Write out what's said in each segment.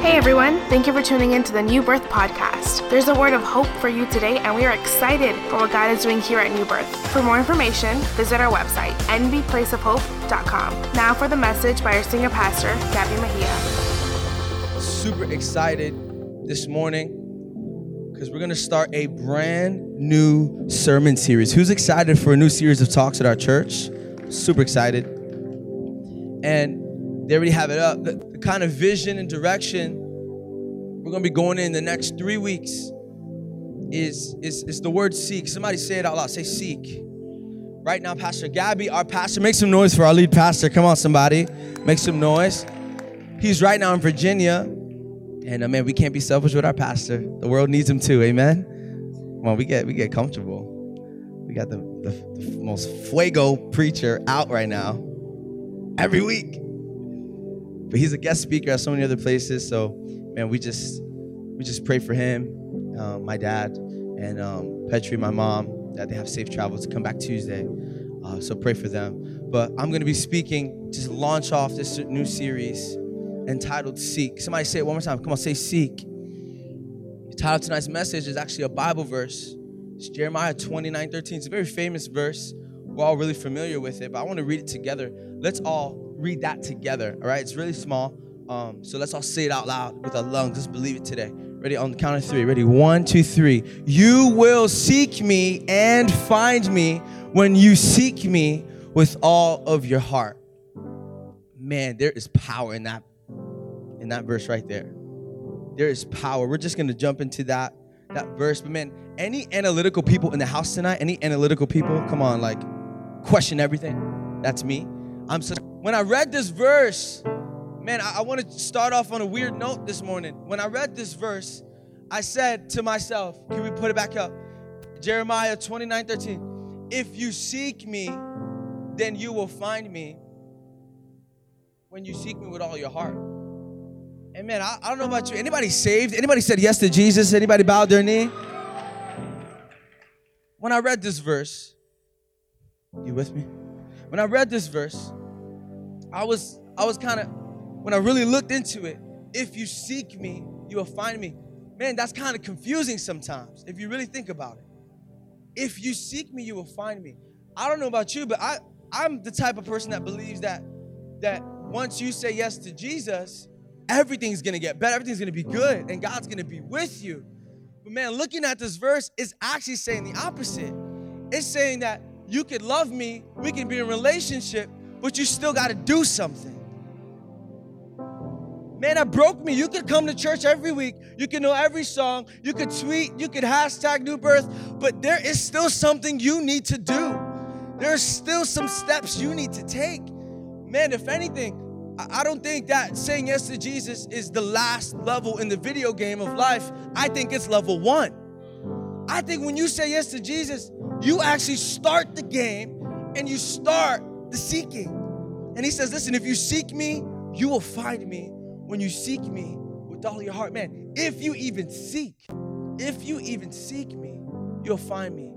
Hey everyone, thank you for tuning in to the New Birth Podcast. There's a word of hope for you today, and we are excited for what God is doing here at New Birth. For more information, visit our website, nbplaceofhope.com. Now for the message by our senior pastor, Gabby Mejia. Super excited this morning because we're going to start a brand new sermon series. Who's excited for a new series of talks at our church? Super excited. And they already have it up. The, the kind of vision and direction we're going to be going in the next three weeks is, is, is the word seek. Somebody say it out loud. Say seek. Right now, Pastor Gabby, our pastor, make some noise for our lead pastor. Come on, somebody. Make some noise. He's right now in Virginia. And uh, man, we can't be selfish with our pastor. The world needs him too. Amen. Well, we get we get comfortable. We got the, the, the most fuego preacher out right now every week. But he's a guest speaker at so many other places. So man, we just we just pray for him, um, my dad, and um, Petri, my mom, that they have safe travels to come back Tuesday. Uh, so pray for them. But I'm going to be speaking, just launch off this new series entitled Seek. Somebody say it one more time. Come on, say Seek. The title of tonight's message is actually a Bible verse. It's Jeremiah 29 13. It's a very famous verse. We're all really familiar with it, but I want to read it together. Let's all read that together, all right? It's really small. Um, so let's all say it out loud with our lungs. Let's believe it today. Ready? On the count of three. Ready? One, two, three. You will seek me and find me when you seek me with all of your heart. Man, there is power in that in that verse right there. There is power. We're just gonna jump into that that verse. But man, any analytical people in the house tonight, any analytical people, come on, like question everything. That's me. I'm so when I read this verse, man, I, I want to start off on a weird note this morning. When I read this verse, I said to myself, can we put it back up? Jeremiah 29 13. If you seek me, then you will find me when you seek me with all your heart. And man, I, I don't know about you. Anybody saved? Anybody said yes to Jesus? Anybody bowed their knee? When I read this verse, you with me? When I read this verse, I was I was kind of when I really looked into it, if you seek me, you will find me. Man, that's kind of confusing sometimes if you really think about it. If you seek me, you will find me. I don't know about you, but I I'm the type of person that believes that that once you say yes to Jesus, everything's gonna get better, everything's gonna be good, and God's gonna be with you. But man, looking at this verse is actually saying the opposite. It's saying that you could love me, we can be in relationship, but you still gotta do something. Man, that broke me. You could come to church every week. You could know every song. You could tweet. You could hashtag new birth. But there is still something you need to do. There's still some steps you need to take. Man, if anything, I don't think that saying yes to Jesus is the last level in the video game of life. I think it's level one. I think when you say yes to Jesus, you actually start the game and you start the seeking. And he says, Listen, if you seek me, you will find me when you seek me with all your heart. Man, if you even seek, if you even seek me, you'll find me.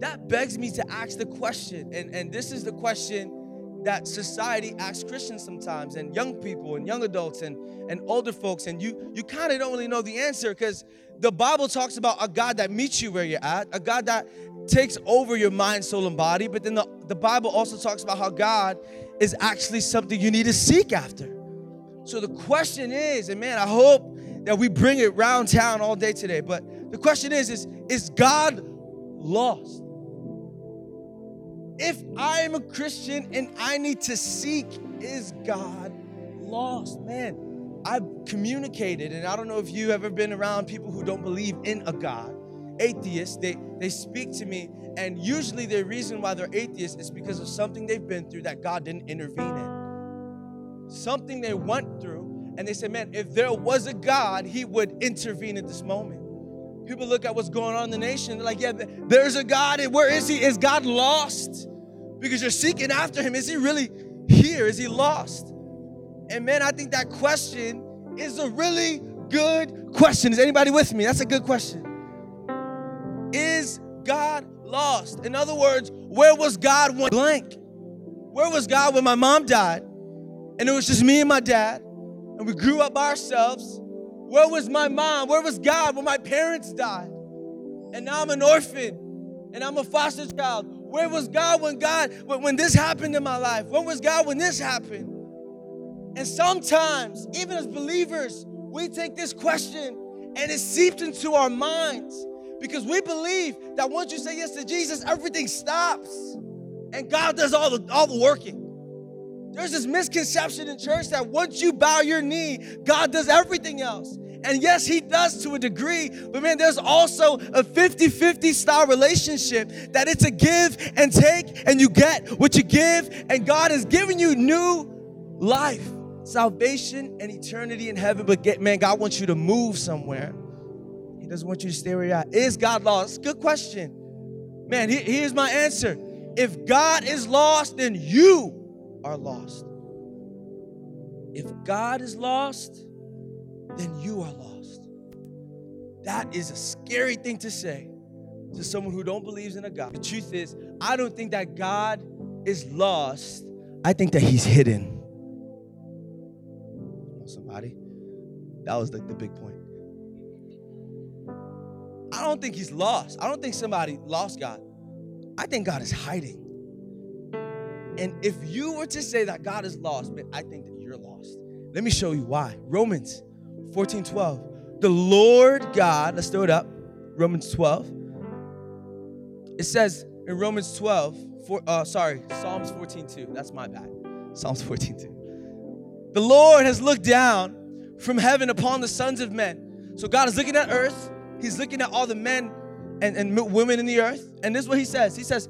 That begs me to ask the question, and, and this is the question that society asks Christians sometimes, and young people, and young adults, and, and older folks, and you, you kind of don't really know the answer because the Bible talks about a God that meets you where you're at, a God that takes over your mind, soul, and body. But then the, the Bible also talks about how God is actually something you need to seek after. So the question is, and man, I hope that we bring it round town all day today. But the question is, is, is God lost? If I am a Christian and I need to seek, is God lost? Man, I've communicated, and I don't know if you've ever been around people who don't believe in a God. Atheists, they, they speak to me, and usually the reason why they're atheists is because of something they've been through that God didn't intervene in. Something they went through, and they say, Man, if there was a God, He would intervene at this moment. People look at what's going on in the nation. They're like, yeah, there's a God. Where is he? Is God lost? Because you're seeking after him. Is he really here? Is he lost? And man, I think that question is a really good question. Is anybody with me? That's a good question. Is God lost? In other words, where was God when blank? Where was God when my mom died? And it was just me and my dad, and we grew up by ourselves Where was my mom? Where was God when my parents died? And now I'm an orphan and I'm a foster child. Where was God when God when, when this happened in my life? Where was God when this happened? And sometimes, even as believers, we take this question and it seeps into our minds because we believe that once you say yes to Jesus, everything stops and God does all the all the working. There's this misconception in church that once you bow your knee, God does everything else. And yes, he does to a degree, but man, there's also a 50 50 style relationship that it's a give and take, and you get what you give, and God has given you new life, salvation, and eternity in heaven. But get, man, God wants you to move somewhere. He doesn't want you to stay where you're at. Is God lost? Good question. Man, here's my answer. If God is lost, then you are lost. If God is lost, then you are lost. That is a scary thing to say to someone who don't believe in a God. The truth is, I don't think that God is lost. I think that he's hidden. Somebody. That was like the big point. Don't think he's lost. I don't think somebody lost God. I think God is hiding. And if you were to say that God is lost, man, I think that you're lost. Let me show you why. Romans 14 12. The Lord God, let's throw it up. Romans 12. It says in Romans 12, for, uh, sorry, Psalms 14 2. That's my bad. Psalms 14 2. The Lord has looked down from heaven upon the sons of men. So God is looking at earth, He's looking at all the men and, and women in the earth. And this is what He says He says,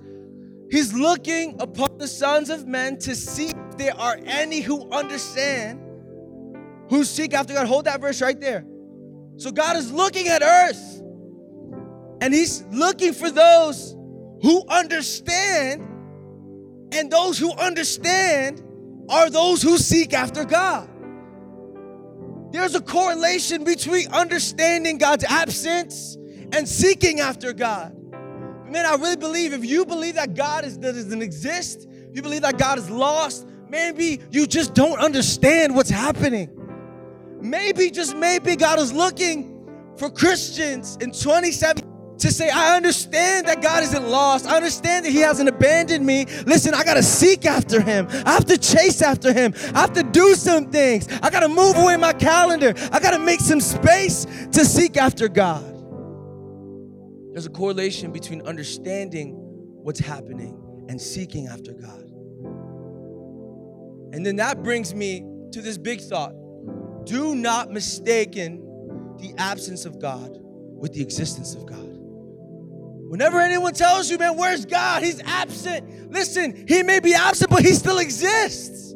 He's looking upon the sons of men to see if there are any who understand who seek after God. Hold that verse right there. So God is looking at earth and He's looking for those who understand, and those who understand are those who seek after God. There's a correlation between understanding God's absence and seeking after God. Man, I really believe if you believe that God is, doesn't exist, you believe that God is lost, maybe you just don't understand what's happening. Maybe, just maybe, God is looking for Christians in 27 to say, I understand that God isn't lost. I understand that He hasn't abandoned me. Listen, I got to seek after Him. I have to chase after Him. I have to do some things. I got to move away my calendar. I got to make some space to seek after God. There's a correlation between understanding what's happening and seeking after God. And then that brings me to this big thought do not mistaken the absence of God with the existence of God. Whenever anyone tells you, man, where's God? He's absent. Listen, he may be absent, but he still exists.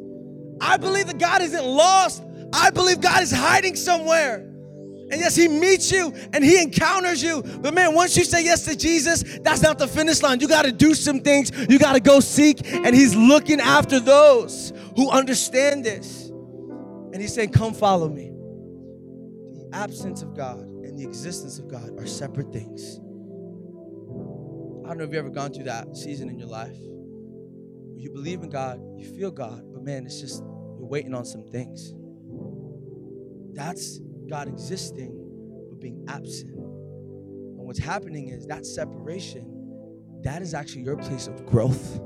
I believe that God isn't lost. I believe God is hiding somewhere. And yes, he meets you and he encounters you. But man, once you say yes to Jesus, that's not the finish line. You got to do some things. You got to go seek. And he's looking after those who understand this. And he's saying, Come follow me. The absence of God and the existence of God are separate things. I don't know if you've ever gone through that season in your life. You believe in God, you feel God, but man, it's just you're waiting on some things. That's God existing but being absent. And what's happening is that separation, that is actually your place of growth.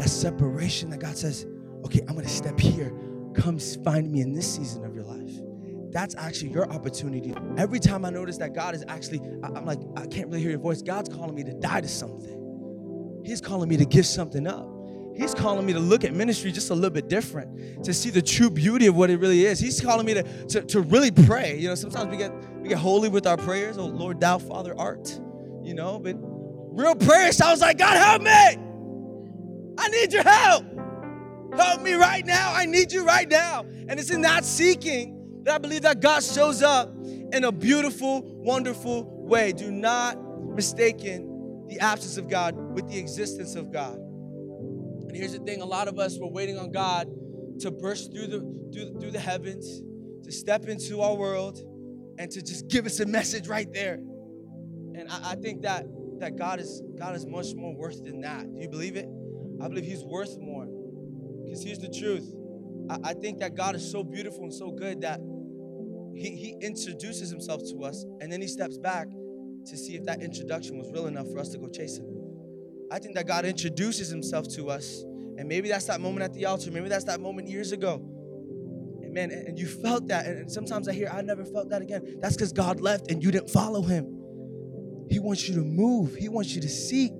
That separation that God says, okay, I'm gonna step here come find me in this season of your life. That's actually your opportunity. Every time I notice that God is actually, I'm like, I can't really hear your voice. God's calling me to die to something. He's calling me to give something up. He's calling me to look at ministry just a little bit different, to see the true beauty of what it really is. He's calling me to, to, to really pray. You know, sometimes we get we get holy with our prayers. Oh Lord, thou Father art. You know, but real prayer sounds like, God help me. I need your help. Help me right now. I need you right now. And it's in that seeking that I believe that God shows up in a beautiful, wonderful way. Do not mistaken the absence of God with the existence of God. And here's the thing a lot of us were waiting on God to burst through the, through, through the heavens, to step into our world, and to just give us a message right there. And I, I think that, that God is God is much more worth than that. Do you believe it? I believe He's worth more. Because here's the truth I, think that God is so beautiful and so good that he, he introduces himself to us and then he steps back to see if that introduction was real enough for us to go chase him. I think that God introduces himself to us. And maybe that's that moment at the altar. Maybe that's that moment years ago. And and you felt that. And sometimes I hear, I never felt that again. That's because God left and you didn't follow him. He wants you to move, He wants you to seek.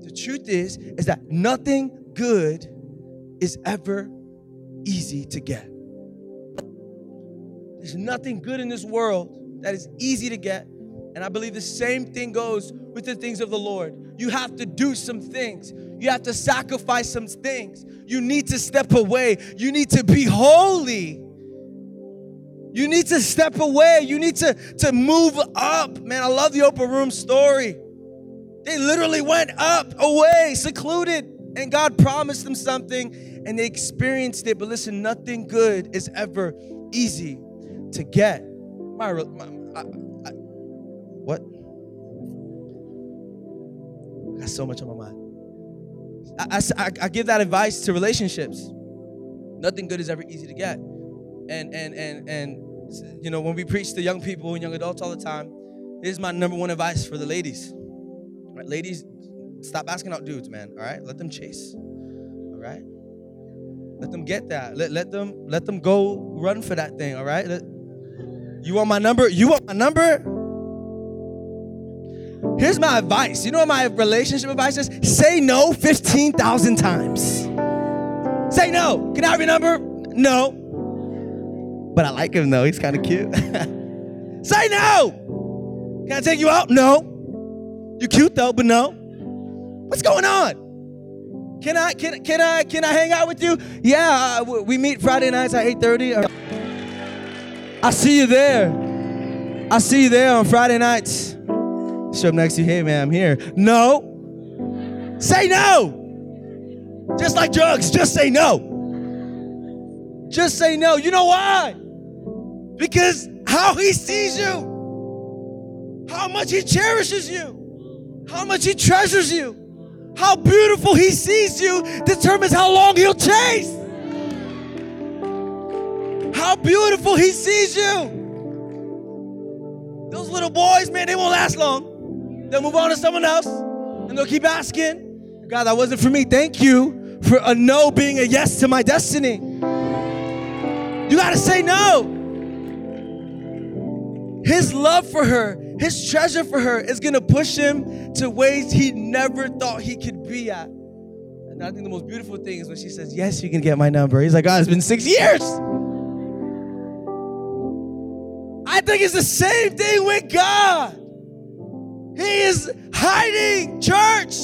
The truth is, is that nothing good is ever easy to get. There's nothing good in this world that is easy to get. And I believe the same thing goes with the things of the Lord. You have to do some things. You have to sacrifice some things. You need to step away. You need to be holy. You need to step away. You need to, to move up. Man, I love the Upper Room story. They literally went up, away, secluded, and God promised them something and they experienced it. But listen, nothing good is ever easy to get. My, my I, I, what? I got so much on my mind. I, I, I give that advice to relationships. Nothing good is ever easy to get. And and and and you know, when we preach to young people and young adults all the time, this is my number one advice for the ladies. Right, ladies, stop asking out dudes, man. All right, let them chase. All right, let them get that. Let, let them let them go run for that thing. All right. Let, you want my number? You want my number? Here's my advice. You know what my relationship advice is? Say no 15,000 times. Say no. Can I have your number? No. But I like him though. He's kind of cute. Say no. Can I take you out? No. You're cute though, but no. What's going on? Can I can can I can I hang out with you? Yeah, uh, we meet Friday nights at 8:30. I see you there. I see you there on Friday nights. Show up next to you, hey man, I'm here. No. Say no. Just like drugs, just say no. Just say no. You know why? Because how he sees you, how much he cherishes you, how much he treasures you, how beautiful he sees you determines how long he'll chase. How beautiful he sees you. Those little boys, man, they won't last long. They'll move on to someone else and they'll keep asking. God, that wasn't for me. Thank you for a no being a yes to my destiny. You got to say no. His love for her, his treasure for her is going to push him to ways he never thought he could be at. And I think the most beautiful thing is when she says, Yes, you can get my number. He's like, God, it's been six years. I think it's the same thing with God. He is hiding, church.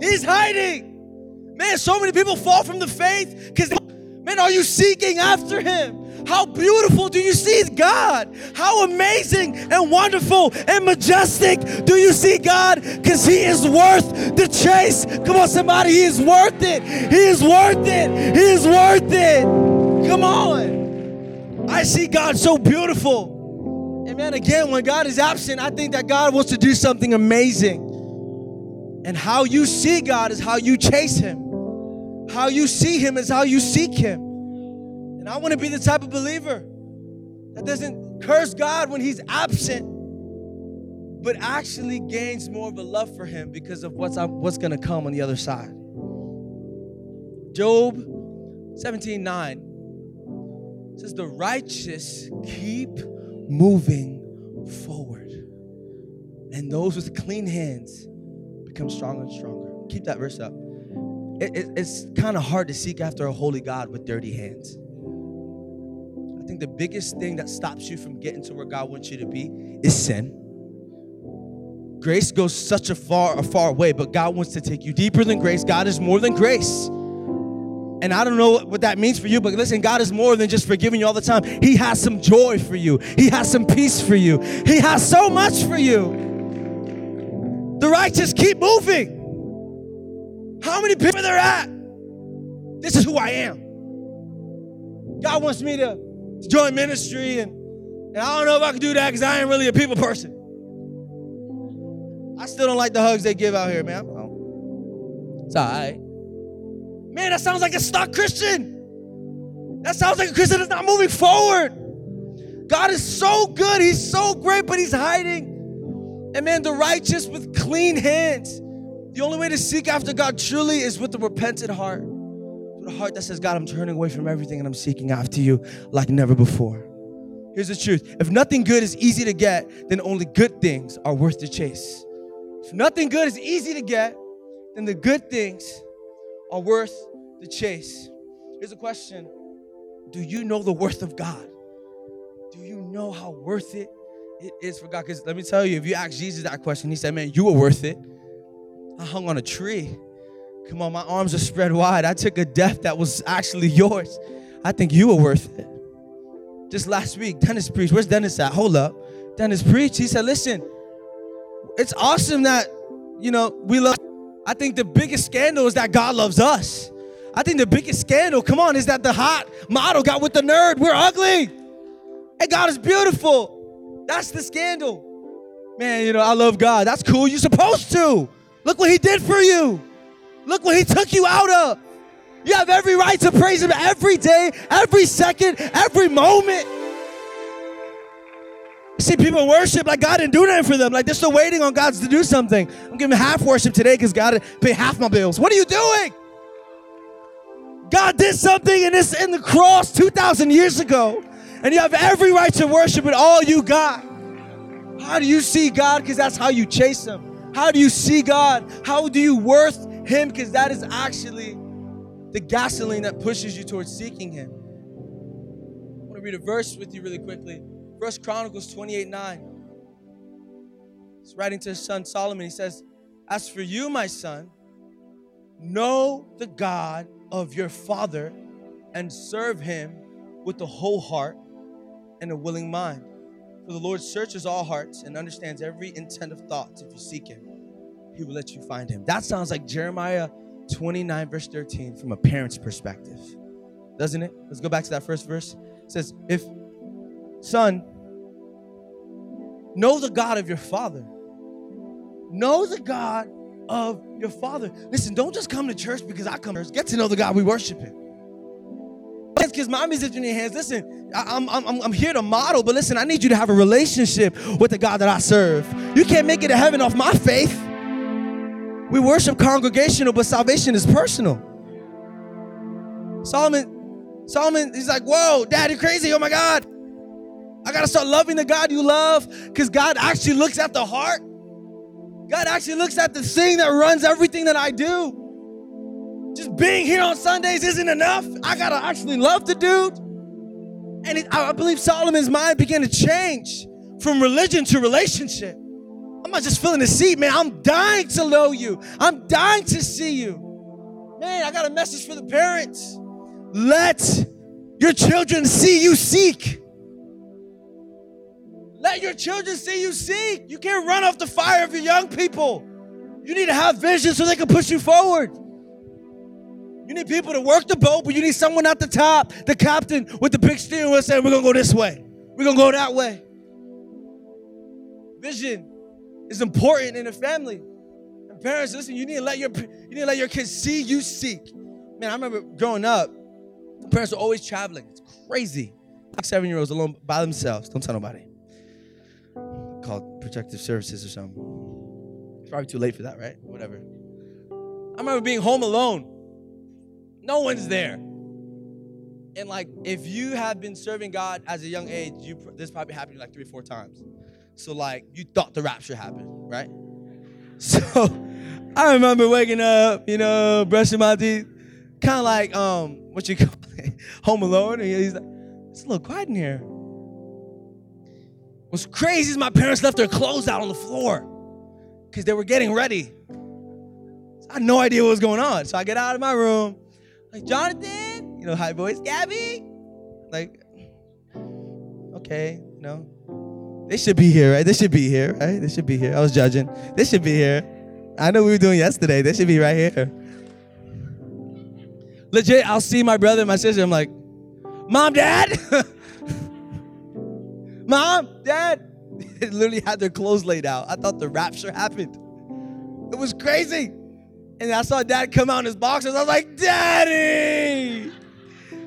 He's hiding. Man, so many people fall from the faith because, man, are you seeking after Him? How beautiful do you see God? How amazing and wonderful and majestic do you see God? Because He is worth the chase. Come on, somebody, He is worth it. He is worth it. He is worth it. Come on. I see God so beautiful. And man, again, when God is absent, I think that God wants to do something amazing. And how you see God is how you chase Him. How you see Him is how you seek Him. And I want to be the type of believer that doesn't curse God when He's absent, but actually gains more of a love for Him because of what's, what's going to come on the other side. Job 17 9 says, The righteous keep moving forward. And those with clean hands become stronger and stronger. Keep that verse up. It, it, it's kind of hard to seek after a holy God with dirty hands. I think the biggest thing that stops you from getting to where God wants you to be is sin. Grace goes such a far, a far way, but God wants to take you deeper than grace. God is more than grace. And I don't know what that means for you, but listen, God is more than just forgiving you all the time. He has some joy for you, He has some peace for you, He has so much for you. The righteous keep moving. How many people they're at? This is who I am. God wants me to, to join ministry, and, and I don't know if I can do that because I ain't really a people person. I still don't like the hugs they give out here, man. It's all right. Man, that sounds like a stuck Christian. That sounds like a Christian that's not moving forward. God is so good. He's so great, but He's hiding. And man, the righteous with clean hands. The only way to seek after God truly is with a repentant heart. With a heart that says, God, I'm turning away from everything and I'm seeking after you like never before. Here's the truth if nothing good is easy to get, then only good things are worth the chase. If nothing good is easy to get, then the good things are worth the chase. Here's a question Do you know the worth of God? Do you know how worth it it is for God? Because let me tell you, if you ask Jesus that question, he said, Man, you were worth it. I hung on a tree. Come on, my arms are spread wide. I took a death that was actually yours. I think you were worth it. Just last week, Dennis preached. Where's Dennis at? Hold up. Dennis preached. He said, Listen, it's awesome that, you know, we love. I think the biggest scandal is that God loves us. I think the biggest scandal, come on, is that the hot model got with the nerd. We're ugly. And God is beautiful. That's the scandal. Man, you know, I love God. That's cool. You're supposed to. Look what He did for you. Look what He took you out of. You have every right to praise Him every day, every second, every moment. See people worship like God didn't do nothing for them. Like they're still waiting on God to do something. I'm giving half worship today because God paid half my bills. What are you doing? God did something in this in the cross 2,000 years ago, and you have every right to worship with all you got. How do you see God? Because that's how you chase Him. How do you see God? How do you worth Him? Because that is actually the gasoline that pushes you towards seeking Him. I want to read a verse with you really quickly. First Chronicles 28 9. He's writing to his son Solomon. He says, As for you, my son, know the God of your father and serve him with the whole heart and a willing mind. For the Lord searches all hearts and understands every intent of thoughts. If you seek him, he will let you find him. That sounds like Jeremiah 29, verse 13, from a parent's perspective. Doesn't it? Let's go back to that first verse. It says, If son, know the God of your father. Know the God of your father. Listen, don't just come to church because I come to church. Get to know the God we worship in. Because mommy's in your hands. Listen, I, am I'm, I'm here to model, but listen, I need you to have a relationship with the God that I serve. You can't make it to heaven off my faith. We worship congregational, but salvation is personal. Solomon, Solomon, he's like, whoa, daddy crazy, oh my God. I gotta start loving the God you love because God actually looks at the heart. God actually looks at the thing that runs everything that I do. Just being here on Sundays isn't enough. I gotta actually love the dude. And I believe Solomon's mind began to change from religion to relationship. I'm not just filling the seat, man. I'm dying to know you. I'm dying to see you. Man, I got a message for the parents. Let your children see you seek. Let your children see you seek. You can't run off the fire of your young people. You need to have vision so they can push you forward. You need people to work the boat, but you need someone at the top, the captain with the big steering wheel saying, We're gonna go this way, we're gonna go that way. Vision is important in a family. And parents, listen, you need to let your you need to let your kids see you seek. Man, I remember growing up, parents were always traveling. It's crazy. Like seven year olds alone by themselves. Don't tell nobody called protective services or something. It's probably too late for that, right? Whatever. I remember being home alone. No one's there. And like, if you have been serving God as a young age, you this probably happened like three or four times. So like, you thought the rapture happened, right? So I remember waking up, you know, brushing my teeth, kind of like um, what you call it, home alone. And he's like, it's a little quiet in here. What's crazy is my parents left their clothes out on the floor because they were getting ready. So I had no idea what was going on. So I get out of my room, like, Jonathan, you know, hi boys, Gabby. Like, okay, you know. They should be here, right? They should be here, right? They should be here. I was judging. They should be here. I know we were doing yesterday. They should be right here. Legit, I'll see my brother and my sister. I'm like, Mom, Dad. Mom, Dad. They literally had their clothes laid out. I thought the rapture happened. It was crazy. And I saw dad come out in his boxers. I was like, Daddy!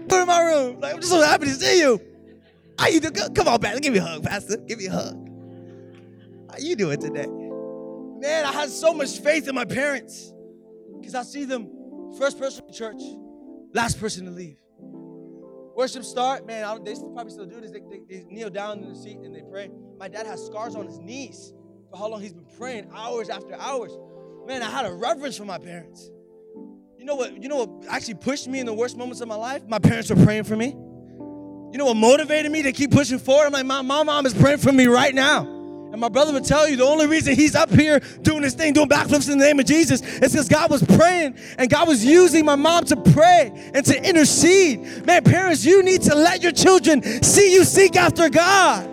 Go to my room. Like, I'm just so happy to see you. How you doing? Come on, Pastor. Give me a hug, Pastor. Give me a hug. How you doing today? Man, I had so much faith in my parents because I see them first person in church, last person to leave. Worship start, man, they probably still do this. They, they, they kneel down in the seat and they pray. My dad has scars on his knees for how long he's been praying, hours after hours. Man, I had a reverence for my parents. You know what? You know what actually pushed me in the worst moments of my life? My parents were praying for me. You know what motivated me to keep pushing forward? I'm like, my, my mom is praying for me right now. And my brother would tell you the only reason he's up here doing this thing, doing backflips in the name of Jesus, is because God was praying and God was using my mom to pray and to intercede. Man, parents, you need to let your children see you seek after God.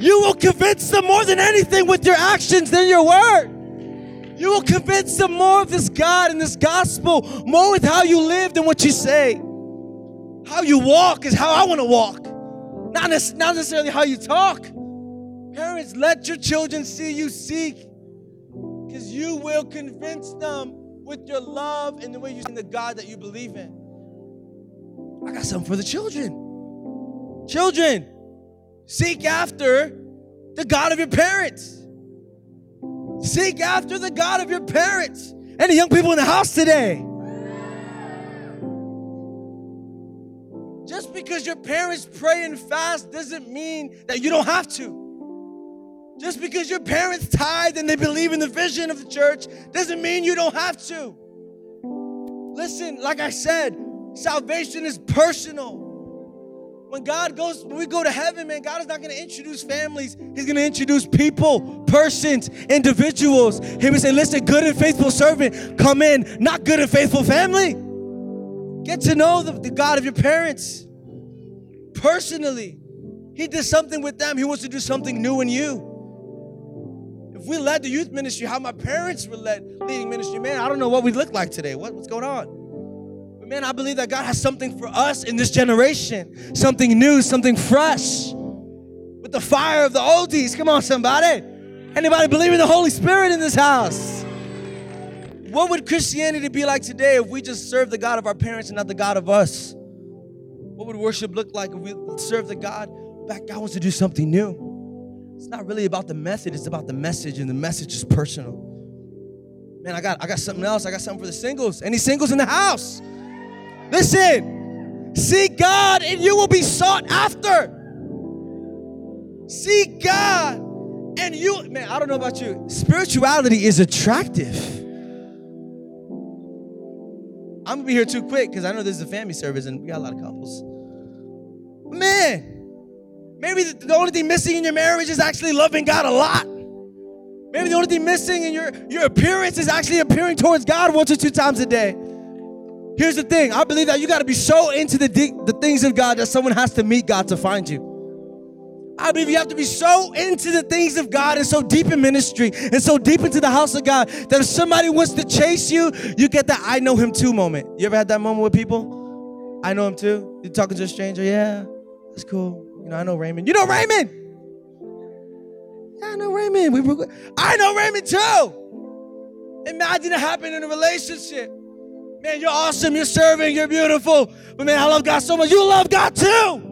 You will convince them more than anything with your actions than your word. You will convince them more of this God and this gospel, more with how you live than what you say. How you walk is how I want to walk, not, not necessarily how you talk. Parents, let your children see you seek because you will convince them with your love and the way you see the God that you believe in. I got something for the children. Children, seek after the God of your parents. Seek after the God of your parents. Any young people in the house today? Because your parents pray and fast doesn't mean that you don't have to. Just because your parents tithe and they believe in the vision of the church doesn't mean you don't have to. Listen, like I said, salvation is personal. When God goes, when we go to heaven, man, God is not going to introduce families. He's going to introduce people, persons, individuals. He would say, listen, good and faithful servant, come in, not good and faithful family. Get to know the, the God of your parents personally. He did something with them. He wants to do something new in you. If we led the youth ministry, how my parents were led leading ministry, man, I don't know what we look like today. What, what's going on? But man, I believe that God has something for us in this generation, something new, something fresh. With the fire of the oldies. Come on, somebody. Anybody believe in the Holy Spirit in this house? What would Christianity be like today if we just served the God of our parents and not the God of us? What would worship look like if we served the God that God wants to do something new? It's not really about the method, it's about the message, and the message is personal. Man, I got I got something else. I got something for the singles. Any singles in the house? Listen, seek God and you will be sought after. Seek God and you, man, I don't know about you. Spirituality is attractive. I'm gonna be here too quick because I know this is a family service and we got a lot of couples. Man, Maybe the only thing missing in your marriage is actually loving God a lot. Maybe the only thing missing in your, your appearance is actually appearing towards God once or two times a day. Here's the thing I believe that you got to be so into the, the things of God that someone has to meet God to find you. I believe you have to be so into the things of God and so deep in ministry and so deep into the house of God that if somebody wants to chase you, you get that I know him too moment. You ever had that moment with people? I know him too. You're talking to a stranger, yeah, that's cool. You know, I know Raymond. You know Raymond? Yeah, I know Raymond. We were, I know Raymond too. Imagine it happened in a relationship. Man, you're awesome. You're serving. You're beautiful. But man, I love God so much. You love God too.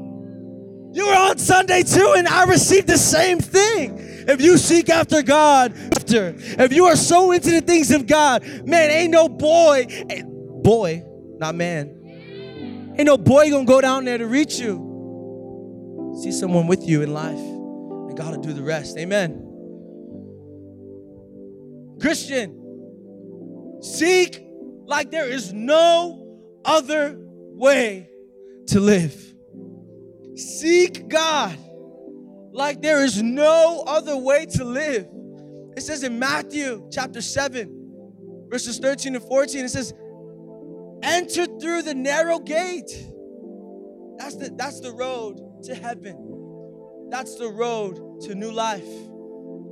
You were on Sunday too, and I received the same thing. If you seek after God, after if you are so into the things of God, man, ain't no boy, eh, boy, not man, ain't no boy gonna go down there to reach you. See someone with you in life, and God will do the rest. Amen. Christian, seek like there is no other way to live. Seek God like there is no other way to live. It says in Matthew chapter 7, verses 13 and 14, it says, Enter through the narrow gate. That's the, that's the road to heaven. That's the road to new life.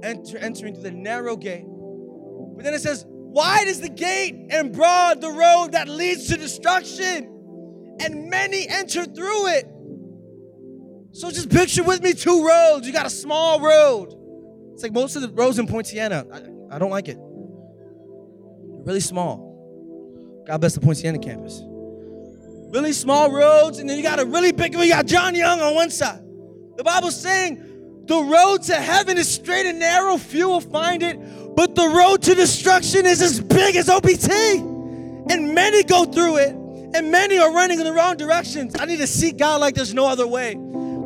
Enter, entering through the narrow gate. But then it says, Wide is the gate and broad the road that leads to destruction, and many enter through it. So just picture with me two roads. You got a small road. It's like most of the roads in Poinciana. I, I don't like it. Really small. God bless the Poinciana campus. really small roads, and then you got a really big one. You got John Young on one side. The Bible's saying the road to heaven is straight and narrow, few will find it, but the road to destruction is as big as OBT. And many go through it, and many are running in the wrong directions. I need to seek God like there's no other way.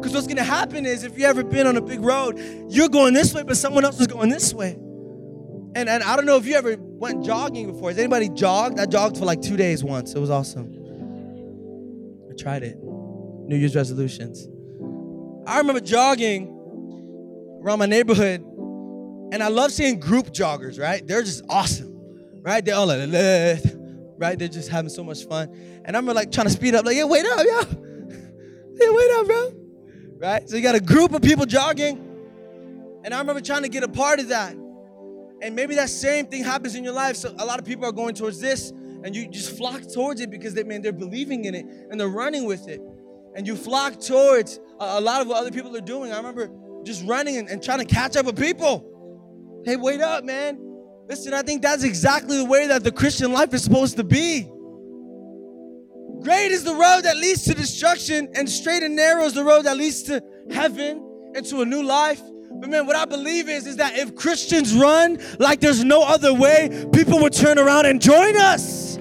Because what's gonna happen is if you ever been on a big road, you're going this way, but someone else is going this way. And, and I don't know if you ever went jogging before. Has anybody jogged? I jogged for like two days once. It was awesome. I tried it. New Year's resolutions. I remember jogging around my neighborhood, and I love seeing group joggers, right? They're just awesome, right? They're all like, right? They're just having so much fun. And I'm like trying to speed up, like, yeah, wait up, yo. Yeah, wait up, bro. Right? So you got a group of people jogging, and I remember trying to get a part of that. And maybe that same thing happens in your life. So a lot of people are going towards this, and you just flock towards it because they, man, they're believing in it and they're running with it. And you flock towards a, lot of what other people are doing. I remember just running and, and trying to catch up with people. Hey, wait up, man. Listen, I think that's exactly the way that the Christian life is supposed to be. Great is the road that leads to destruction, and straight and narrow is the road that leads to heaven and to a new life. But man, what I believe is, is that if Christians run like there's no other way, people will turn around and join us.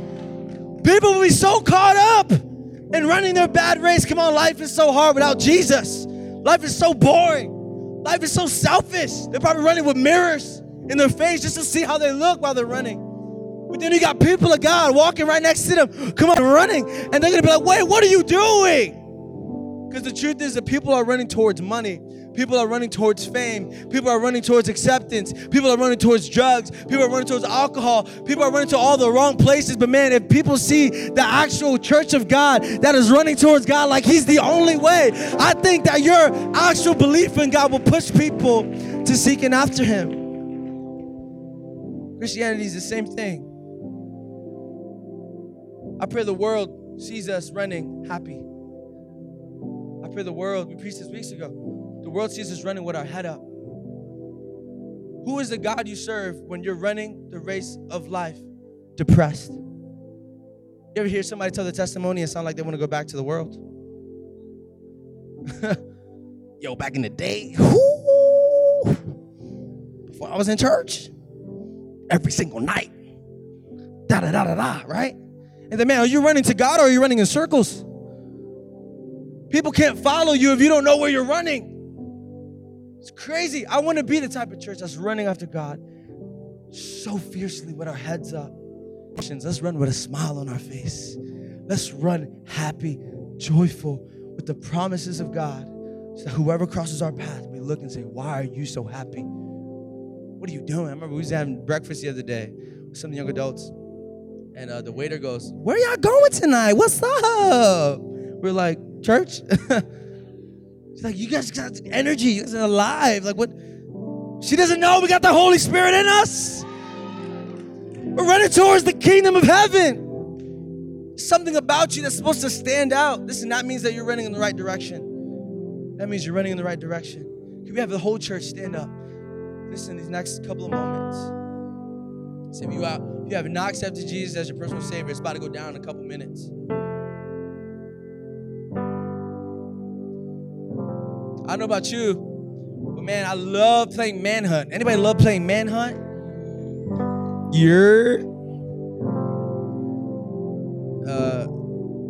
People will be so caught up in running their bad race. Come on, life is so hard without Jesus. Life is so boring. Life is so selfish. They're probably running with mirrors in their face just to see how they look while they're running. But then you got people of God walking right next to them, come on, running, and they're gonna be like, wait, what are you doing? Because the truth is that people are running towards money. People are running towards fame. People are running towards acceptance. People are running towards drugs. People are running towards alcohol. People are running to all the wrong places. But man, if people see the actual church of God that is running towards God like He's the only way, I think that your actual belief in God will push people to seeking after Him. Christianity is the same thing. I pray the world sees us running happy. I pray the world, we preached this weeks ago, the world sees us running with our head up. Who is the God you serve when you're running the race of life depressed? You ever hear somebody tell the testimony and sound like they want to go back to the world? Yo, back in the day, whoo, before I was in church, every single night, da da da da da, right? And then, man, are you running to God or are you running in circles? People can't follow you if you don't know where you're running. It's crazy. I want to be the type of church that's running after God so fiercely with our heads up. Let's run with a smile on our face. Let's run happy, joyful with the promises of God so whoever crosses our path may look and say, Why are you so happy? What are you doing? I remember we was having breakfast the other day with some young adults, and uh, the waiter goes, Where y'all going tonight? What's up? We're like, Church? She's like, You guys got energy. You guys are alive. Like, what? She doesn't know we got the Holy Spirit in us. We're running towards the kingdom of heaven. Something about you that's supposed to stand out. Listen, that means that you're running in the right direction. That means you're running in the right direction. Can we have the whole church stand up? Listen, these next couple of moments. Some of you out, if you have not accepted Jesus as your personal Savior, it's about to go down in a couple minutes. I don't know about you, but man, I love playing manhunt. Anybody love playing manhunt? You're. Uh,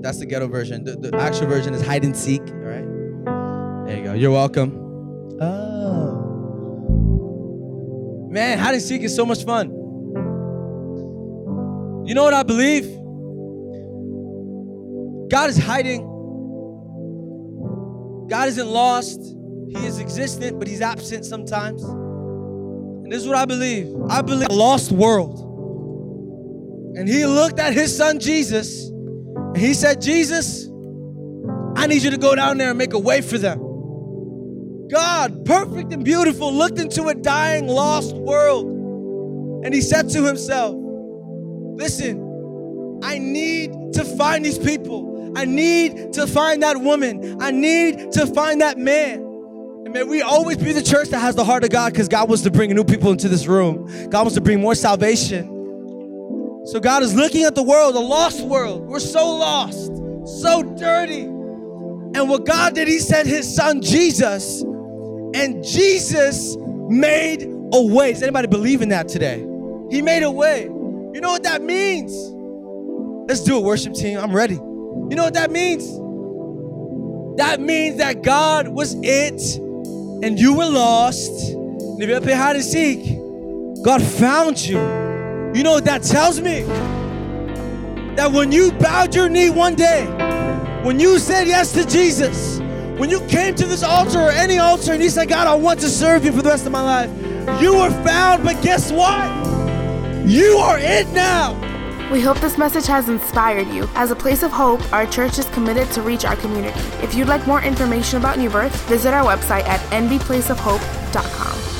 that's the ghetto version. The, the actual version is hide and seek. All right. There you go. You're welcome. Oh. Man, hide and seek is so much fun. You know what I believe? God is hiding. God isn't lost. He is existent, but he's absent sometimes. And this is what I believe. I believe a lost world. And he looked at his son Jesus and he said, Jesus, I need you to go down there and make a way for them. God, perfect and beautiful, looked into a dying, lost world. And he said to himself, Listen, I need to find these people. I need to find that woman. I need to find that man. And may we always be the church that has the heart of God because God wants to bring new people into this room. God wants to bring more salvation. So God is looking at the world, a lost world. We're so lost. so dirty. And what God did, He sent His Son Jesus, and Jesus made a way. Does anybody believe in that today? He made a way. You know what that means? Let's do it, worship team. I'm ready. You know what that means? That means that God was it and you were lost. And if you're up hide and seek, God found you. You know what that tells me? That when you bowed your knee one day, when you said yes to Jesus, when you came to this altar or any altar and you said, God, I want to serve you for the rest of my life, you were found, but guess what? You are it now. We hope this message has inspired you. As a place of hope, our church is committed to reach our community. If you'd like more information about New Birth, visit our website at nbplaceofhope.com.